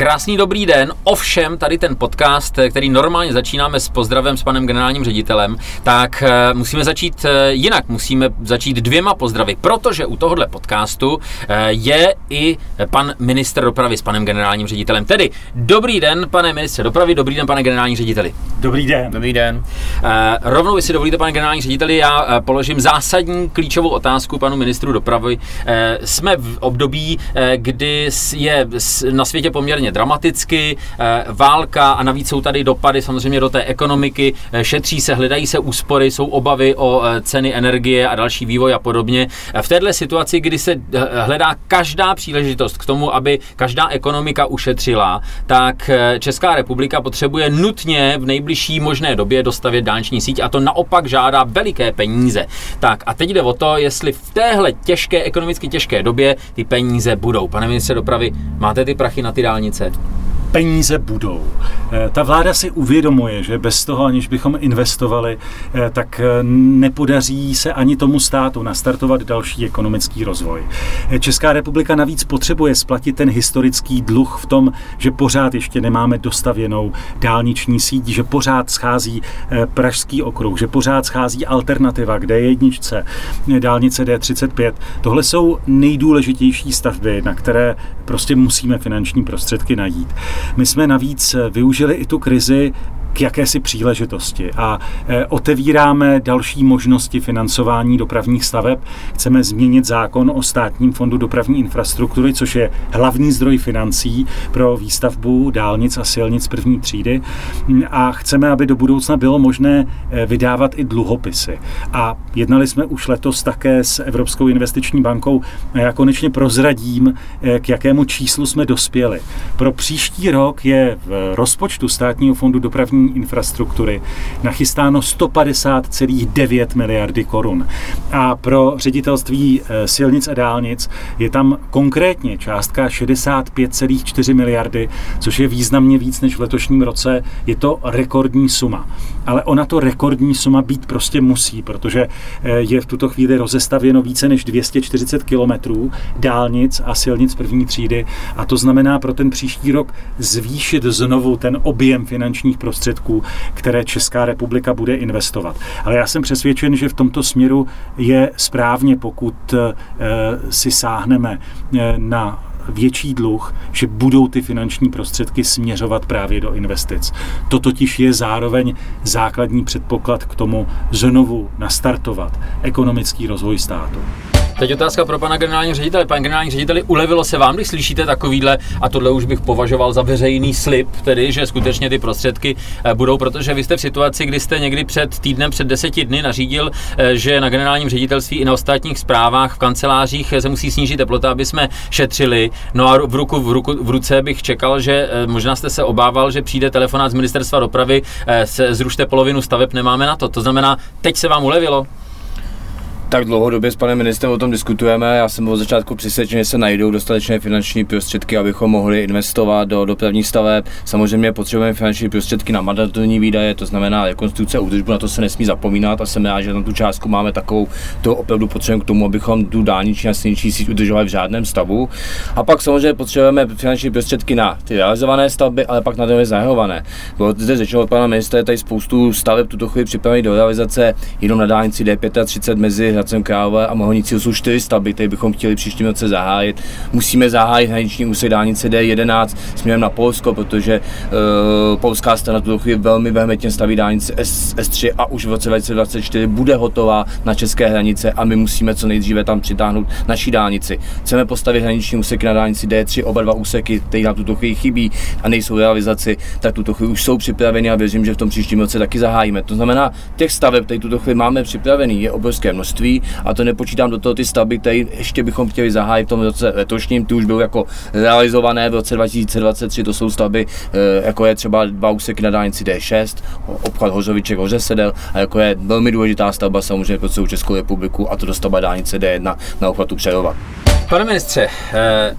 Krásný dobrý den, ovšem tady ten podcast, který normálně začínáme s pozdravem s panem generálním ředitelem, tak eh, musíme začít eh, jinak, musíme začít dvěma pozdravy, protože u tohohle podcastu eh, je i pan minister dopravy s panem generálním ředitelem. Tedy dobrý den, pane ministře dopravy, dobrý den, pane generální řediteli. Dobrý den. Dobrý den. Rovnou, vy si dovolíte, pane generální řediteli, já položím zásadní klíčovou otázku panu ministru dopravy. Jsme v období, kdy je na světě poměrně poměrně dramaticky, eh, válka a navíc jsou tady dopady samozřejmě do té ekonomiky, eh, šetří se, hledají se úspory, jsou obavy o eh, ceny energie a další vývoj a podobně. V této situaci, kdy se hledá každá příležitost k tomu, aby každá ekonomika ušetřila, tak Česká republika potřebuje nutně v nejbližší možné době dostavět dálniční síť a to naopak žádá veliké peníze. Tak a teď jde o to, jestli v téhle těžké, ekonomicky těžké době ty peníze budou. Pane ministře dopravy, máte ty prachy na ty dálnice? Peníze peníze budou. Eh, ta vláda si uvědomuje, že bez toho, aniž bychom investovali, eh, tak eh, nepodaří se ani tomu státu nastartovat další ekonomický rozvoj. Česká republika navíc potřebuje splatit ten historický dluh v tom, že pořád ještě nemáme dostavěnou dálniční síť, že pořád schází Pražský okruh, že pořád schází alternativa k D1, dálnice D35. Tohle jsou nejdůležitější stavby, na které prostě musíme finanční prostředky najít. My jsme navíc využili i tu krizi k jakési příležitosti a e, otevíráme další možnosti financování dopravních staveb. Chceme změnit zákon o státním fondu dopravní infrastruktury, což je hlavní zdroj financí pro výstavbu dálnic a silnic první třídy a chceme, aby do budoucna bylo možné e, vydávat i dluhopisy. A jednali jsme už letos také s Evropskou investiční bankou a já konečně prozradím, e, k jakému číslu jsme dospěli. Pro příští rok je v rozpočtu státního fondu dopravní dopravní infrastruktury nachystáno 150,9 miliardy korun. A pro ředitelství eh, silnic a dálnic je tam konkrétně částka 65,4 miliardy, což je významně víc než v letošním roce. Je to rekordní suma. Ale ona to rekordní suma být prostě musí, protože eh, je v tuto chvíli rozestavěno více než 240 kilometrů dálnic a silnic první třídy a to znamená pro ten příští rok zvýšit znovu ten objem finančních prostředků prostředků, které Česká republika bude investovat. Ale já jsem přesvědčen, že v tomto směru je správně, pokud eh, si sáhneme eh, na větší dluh, že budou ty finanční prostředky směřovat právě do investic. To totiž je zároveň základní předpoklad k tomu znovu nastartovat ekonomický rozvoj státu. Teď otázka pro pana generálního ředitele. Pan generální řediteli, ulevilo se vám, když slyšíte takovýhle, a tohle už bych považoval za veřejný slib, tedy, že skutečně ty prostředky eh, budou, protože vy jste v situaci, kdy jste někdy před týdnem, před deseti dny nařídil, eh, že na generálním ředitelství i na ostatních zprávách v kancelářích se musí snížit teplota, aby jsme šetřili. No a v ruku v, ruku, v ruce bych čekal, že eh, možná jste se obával, že přijde telefonát z ministerstva dopravy, se zrušte polovinu staveb, nemáme na to. To znamená, teď se vám ulevilo? Tak dlouhodobě s panem ministrem o tom diskutujeme. Já jsem od začátku přesvědčen, že se najdou dostatečné finanční prostředky, abychom mohli investovat do dopravních staveb. Samozřejmě potřebujeme finanční prostředky na mandatorní výdaje, to znamená rekonstrukce a údržbu, na to se nesmí zapomínat a jsem rád, že na tu částku máme takovou, to opravdu potřebujeme k tomu, abychom tu dálniční a silniční síť udržovali v žádném stavu. A pak samozřejmě potřebujeme finanční prostředky na ty realizované stavby, ale pak na ty zahajované. Bylo zde řečeno od pana ministra, je tady spoustu staveb tuto chvíli připravených do realizace, jenom na dálnici D35 mezi Hradcem Králové a Mohonicí jsou čtyři stavby, které bychom chtěli příštím roce zahájit. Musíme zahájit hraniční úsek dálnice D11 směrem na Polsko, protože uh, polská strana tuto chvíli velmi vehementně staví dálnici S, S3 a už v roce 2024 bude hotová na české hranice a my musíme co nejdříve tam přitáhnout naší dálnici. Chceme postavit hraniční úseky na dálnici D3, oba dva úseky, které na tuto chvíli chybí a nejsou realizaci, tak tuto chvíli už jsou připraveny a věřím, že v tom příštím roce taky zahájíme. To znamená, těch staveb, které tuto chvíli máme připravený, je obrovské množství množství a to nepočítám do toho ty stavby, které ještě bychom chtěli zahájit v tom roce letošním, ty už byly jako realizované v roce 2023, to jsou stavby, eh, jako je třeba dva úseky na dálnici D6, obchod Hořoviček, Hoře Sedel a jako je velmi důležitá stavba samozřejmě pro celou Českou republiku a to dostavba dálnice D1 na obchvatu Přerova. Pane ministře, eh,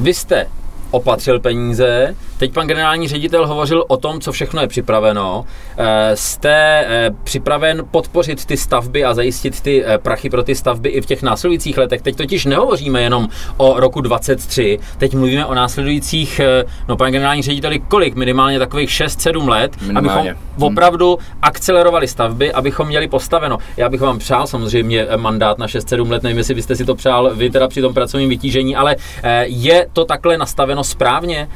vy jste opatřil peníze, teď pan generální ředitel hovořil o tom, co všechno je připraveno. Eh, jste eh, připraven podpořit ty stavby a zajistit ty eh, prachy pro ty stavby i v těch následujících letech? Teď totiž nehovoříme jenom o roku 23, teď mluvíme o následujících, no pane generální řediteli, kolik? Minimálně takových 6-7 let, minimálně. abychom opravdu akcelerovali stavby, abychom měli postaveno. Já bych vám přál samozřejmě mandát na 6-7 let, nevím, jestli byste si to přál vy teda při tom pracovním vytížení, ale je to takhle nastaveno správně?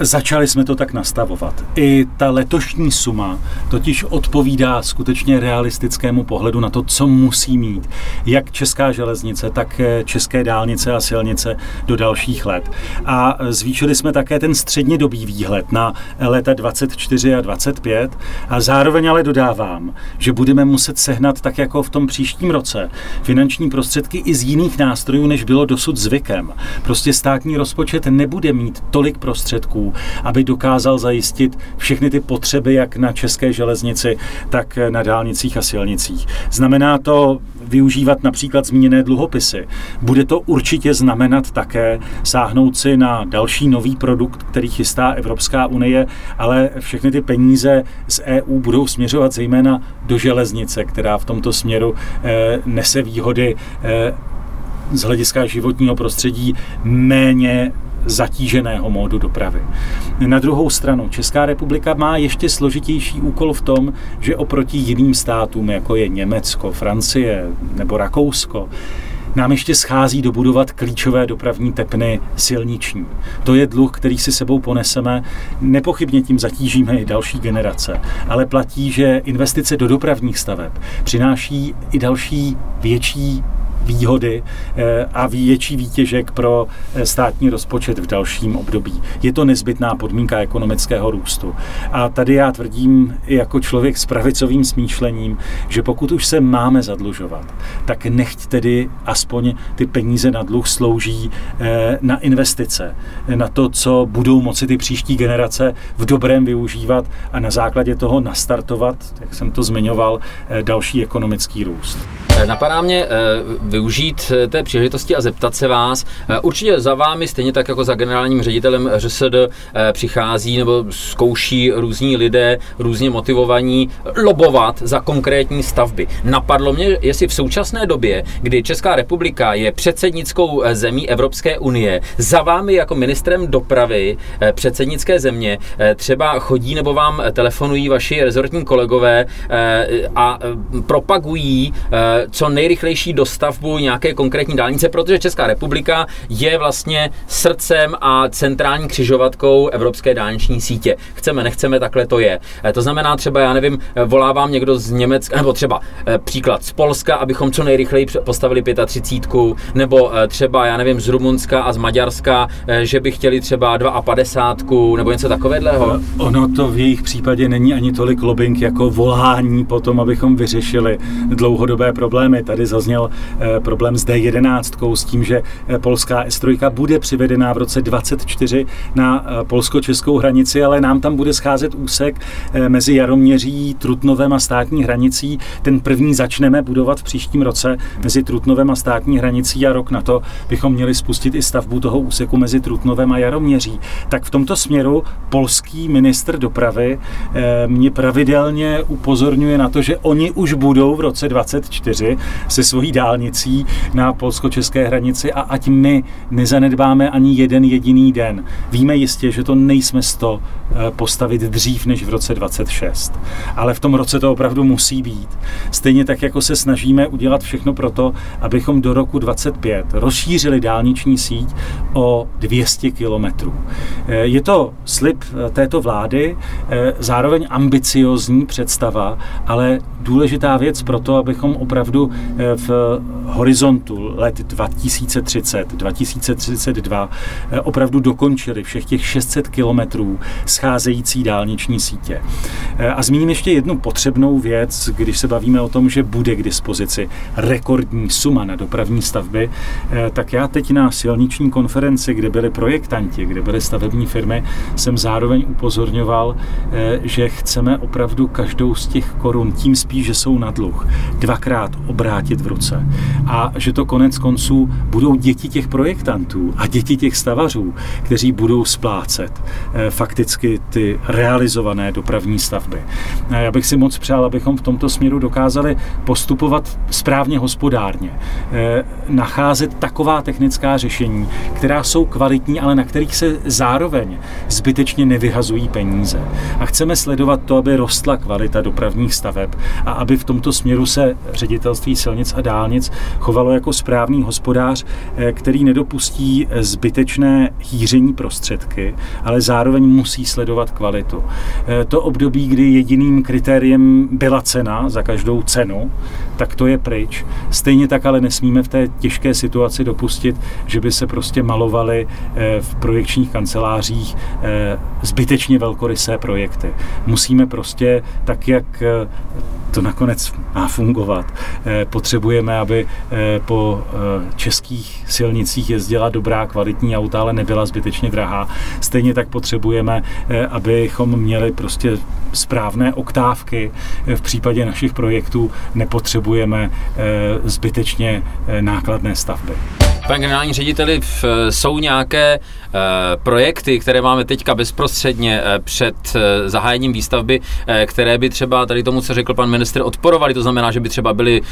Začali jsme to tak nastavovat. I ta letošní suma totiž odpovídá skutečně realistickému pohledu na to, co musí mít jak česká železnice, tak eh, české dálnice a silnice do dalších let. A zvýšili jsme také ten střednědobý výhled na leta 24 a 25 a zároveň ale dodávám, že budeme muset sehnat tak jako v tom příštím roce finanční prostředky i z jiných nástrojů, než bylo dosud zvykem. Prostě státní rozpočet nebude mít tolik prostředků, aby dokázal zajistit všechny ty potřeby, jak na české železnici, tak na dálnicích a silnicích. Znamená to využívat například zmíněné dluhopisy. Bude to určitě znamenat také sáhnout si na další nový produkt, který chystá Evropská unie, ale všechny ty peníze z EU budou směřovat zejména do železnice, která v tomto směru eh, nese výhody eh, z hlediska životního prostředí méně zatíženého módu dopravy. Na druhou stranu Česká republika má ještě složitější úkol v tom, že oproti jiným státům, jako je Německo, Francie nebo Rakousko, nám ještě schází dobudovat klíčové dopravní tepny silniční. To je dluh, který si sebou poneseme. Nepochybně tím zatížíme i další generace, ale platí, že investice do dopravních staveb přináší i další větší výhody eh, a větší výtěžek pro eh, státní rozpočet v dalším období. Je to nezbytná podmínka ekonomického růstu. A tady já tvrdím jako člověk s pravicovým smýšlením, že pokud už se máme zadlužovat, tak nechť tedy aspoň ty peníze na dluh slouží eh, na investice, na to, co budou moci ty příští generace v dobrém využívat a na základě toho nastartovat, jak jsem to zmiňoval, další ekonomický růst. Napadá mě využít eh, té příležitosti a zeptat se vás. Eh, určitě za vámi, stejně tak jako za generálním ředitelem ŘSD, eh, přichází nebo zkouší různí lidé, různě motivovaní, lobovat za konkrétní stavby. Napadlo mě, jestli v současné době, kdy Česká republika je předsednickou zemí Evropské unie, za vámi jako ministrem dopravy předsednické země třeba chodí nebo vám telefonují vaši rezortní kolegové a propagují co nejrychlejší dostavbu stavbu nějaké konkrétní dálnice, protože Česká republika je vlastně srdcem a centrální křižovatkou evropské dálniční sítě. Chceme, nechceme, takhle to je. Eh, to znamená třeba, já nevím, eh, volávám někdo z Německa, nebo třeba eh, příklad z Polska, abychom co nejrychleji postavili 35, nebo třeba, já nevím, z Rumunska a z Maďarska, že by chtěli třeba 52, nebo něco takového. Ono to v jejich případě není ani tolik lobbying jako volání potom, abychom vyřešili dlouhodobé problémy. Tady zazněl Eh, problém s D11, s tím, že eh, polská S3 bude přivedená v roce 24 na eh, polsko-českou hranici, ale nám tam bude scházet úsek mezi Jaroměří, Trutnovem a státní hranicí. Ten první začneme budovat v příštím roce mezi Trutnovem a státní hranicí a rok na to bychom měli spustit i stavbu toho úseku mezi Trutnovem a Jaroměří. Tak v tomto směru polský ministr dopravy mě pravidelně upozorňuje na to, že oni už budou v roce 24 se svojí dálnicí na polsko-české hranici a ať my nezanedbáme ani jeden jediný den. Víme jistě, že to nejsme z to eh, postavit dřív než v roce 26. Ale v tom roce to opravdu musí být. Stejně tak, jako se snažíme udělat všechno pro to, abychom do roku 25 rozšířili dálniční síť o 200 kilometrů. Eh, je to slib eh, této vlády, zároveň ambiciozní představa, ale důležitá věc pro to, abychom opravdu v horizontu let 2030, 2032 eh, opravdu dokončili všech těch 600 kilometrů scházející dálniční sítě. Eh, a zmíním ještě jednu potřebnou věc, když se bavíme o tom, že bude k dispozici rekordní suma na dopravní stavby, eh, tak já teď na silniční konferenci, kde byli projektanti, kde byly stavební firmy, jsem zároveň upozorňoval, že chceme opravdu každou z těch korun, tím spíš, že jsou na dluh, dvakrát obrátit v ruce a že to konec konců budou děti těch projektantů a děti těch stavařů, kteří budou splácet eh, fakticky ty realizované dopravní stavby. Já bych si moc přál, abychom v tomto směru dokázali postupovat správně hospodárně, eh, nacházet taková technická řešení, která jsou kvalitní, ale na kterých se zároveň zbytečně nevyhazují peníze. A chceme sledovat to, aby rostla kvalita dopravních staveb a aby v tomto směru se ředitelství silnic a dálnic chovalo jako správný hospodář, eh, který nedopustí zbytečné hýření prostředky, ale zároveň musí sledovat kvalitu. Eh, to období, kdy jediným kritériem byla cena za každou cenu, tak to je pryč. Stejně tak ale nesmíme v té těžké situaci dopustit, že by se prostě malovaly eh, v projekčních kancelářích zbytečně velkorysé projekty. Musíme prostě tak, jak to nakonec má fungovat. Eh, potřebujeme, aby eh, po eh, českých silnicích jezdila dobrá, kvalitní auta, ale nebyla zbytečně drahá. Stejně tak potřebujeme, abychom měli prostě správné oktávky. V případě našich projektů nepotřebujeme zbytečně nákladné stavby. Pane generální řediteli, jsou nějaké projekty, které máme teďka bezprostředně před zahájením výstavby, které by třeba tady tomu, co řekl pan ministr, odporovali, to znamená, že by třeba byli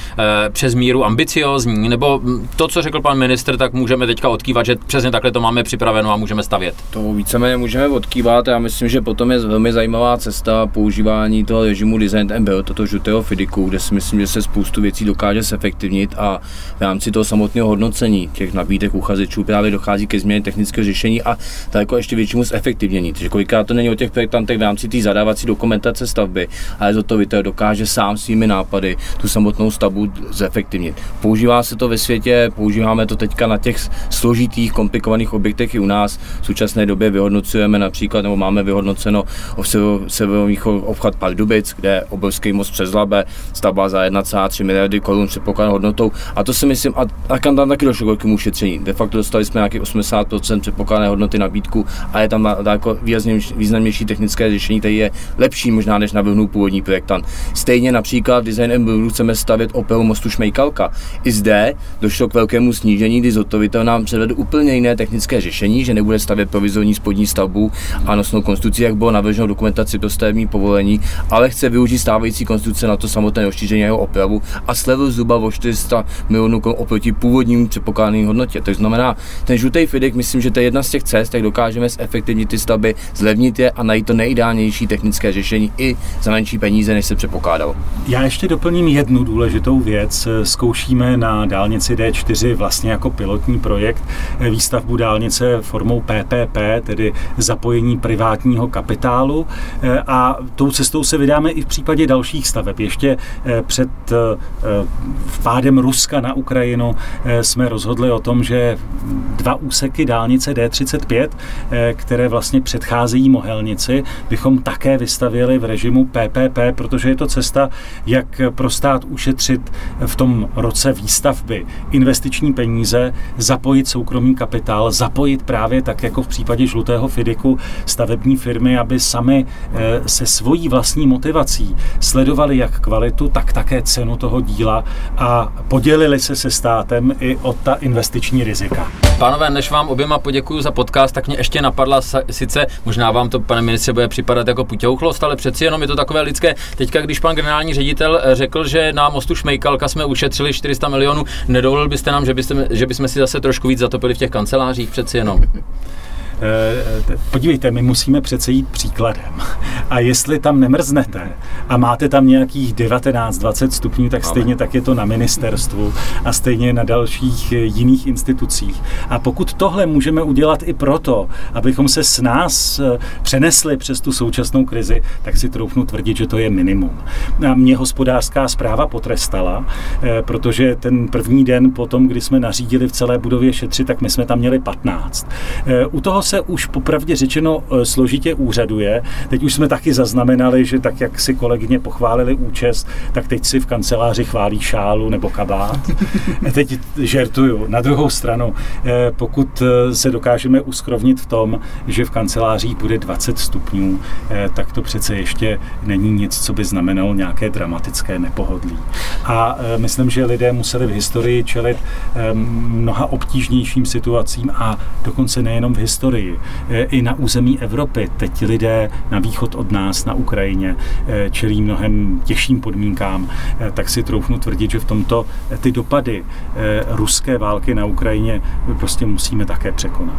přes míru ambiciozní, nebo to, co řekl pan ministr, tak můžeme teďka odkývat, že přesně takhle to máme připraveno a můžeme stavět. To víceméně můžeme odkývat, já myslím, že potom je velmi zajímavá cesta používání toho režimu Design and toto žlutého Fidiku, kde si myslím, že se spoustu věcí dokáže zefektivnit a v rámci toho samotného hodnocení těch nabídek uchazečů právě dochází ke změně technického řešení a daleko ještě většímu zefektivnění. Takže kolikrát to není o těch projektantech v rámci té zadávací dokumentace stavby, ale to dokáže sám svými nápady tu samotnou stavbu zefektivnit. Používá se to ve světě, používáme to teďka na těch složitých, komplikovaných objektech i u nás. V současné době vyhodnocujeme například, nebo máme vyhodnoceno severovýchod obchod Pardubic, kde je obrovský most přes Labe, stavba za 1,3 miliardy korun předpokládanou hodnotou. A to si myslím, a, a tam taky došlo k velkému ušetření. De facto dostali jsme nějakých 80% předpokládané hodnoty nabídku a je tam daleko významnější technické řešení, které je lepší možná než navrhnul původní projektant. Stejně například v Design and chceme stavět opět mostu Šmejkalka. I zde došlo k velkému snížení, kdy zhotovitel nám předvedl úplně jiné technické řešení, že nebude stavět provizorní spodní stavbu a nosnou konstrukci, jak bylo navrženo dokumentaci pro stavební povolení, ale chce využít stávající konstrukce na to samotné rozšíření jeho opravu a slevil zhruba o 400 milionů oproti původním předpokládaným hodnotě. To znamená, ten žlutý FIDIC, myslím, že to je jedna z těch cest, jak dokážeme zefektivnit ty stavby, zlevnit je a najít to nejideálnější technické řešení i za menší peníze, než se předpokládalo. Já ještě doplním jednu důležitou věc. Zkoušíme na dálnici D4 vlastně jako pilotní projekt výstavbu dálnice formou PPP, tedy zapojení privátního kapitálu a tou cestou se vydáme i v případě dalších staveb. Ještě eh, před eh, vpádem Ruska na Ukrajinu eh, jsme rozhodli o tom, že dva úseky dálnice D35, které vlastně předcházejí Mohelnici, bychom také vystavili v režimu PPP, protože je to cesta, jak pro stát ušetřit v tom roce výstavby investiční peníze, zapojit soukromý kapitál, zapojit právě tak jako v případě žlutého Fidiku stavební firmy, aby sami eh, se svojí vlastní motivací sledovali jak kvalitu, tak také cenu toho díla a podělili se se státem i o ta investiční rizika. Pánové, než vám oběma poděkuji za podcast, tak mě ještě napadla sice, možná vám to, pane ministře, bude připadat jako puťouchlost, ale přeci jenom je to takové lidské. Teďka, když pan generální ředitel eh, řekl, že na mostu Šmejkalka jsme ušetřili 400 milionů, nedovolil byste nám, že, byste, že bychom si zase trošku víc zatopili v těch kancelářích přeci jenom? Eh, podívejte, my musíme přece jít příkladem. A jestli tam nemrznete a máte tam nějakých 19-20 stupňů, tak stejně tak je to na ministerstvu a stejně na dalších jiných institucích. A pokud tohle můžeme udělat i proto, abychom se s nás eh, přenesli přes tu současnou krizi, tak si troufnu tvrdit, že to je minimum. A mě hospodářská zpráva potrestala, eh, protože ten první den potom, kdy jsme nařídili v celé budově šetřit, tak my jsme tam měli 15. U toho se už popravdě řečeno eh, složitě úřaduje. Teď už jsme taky zaznamenali, že tak, jak si kolegyně pochválili účest, tak teď si v kanceláři chválí šálu nebo kabát. teď žertuju. Na druhou stranu, eh, pokud eh, se dokážeme uskrovnit v tom, že v kancelářích bude 20 stupňů, tak to přece ještě není nic, co by znamenalo nějaké dramatické nepohodlí. A myslím, že lidé museli v historii čelit mnoha obtížnějším situacím a dokonce nejenom v historii, e, i na území Evropy. Teď lidé na východ od nás, na Ukrajině, e, čelí mnohem těžším podmínkám, e, tak si troufnu tvrdit, že v tomto ty dopady ruské války na Ukrajině prostě musíme také překonat.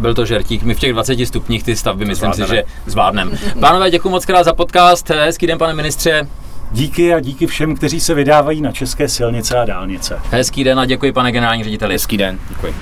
Byl to žertík. My v těch 20 stupních ty stavby myslím si, že zvládneme. Pánové, děkuji moc krát za podcast. Hezký den, pane ministře. Díky a díky všem, kteří se vydávají na české silnice a dálnice. Hezký den a děkuji, pane generální řediteli. Hezký den. Děkuji.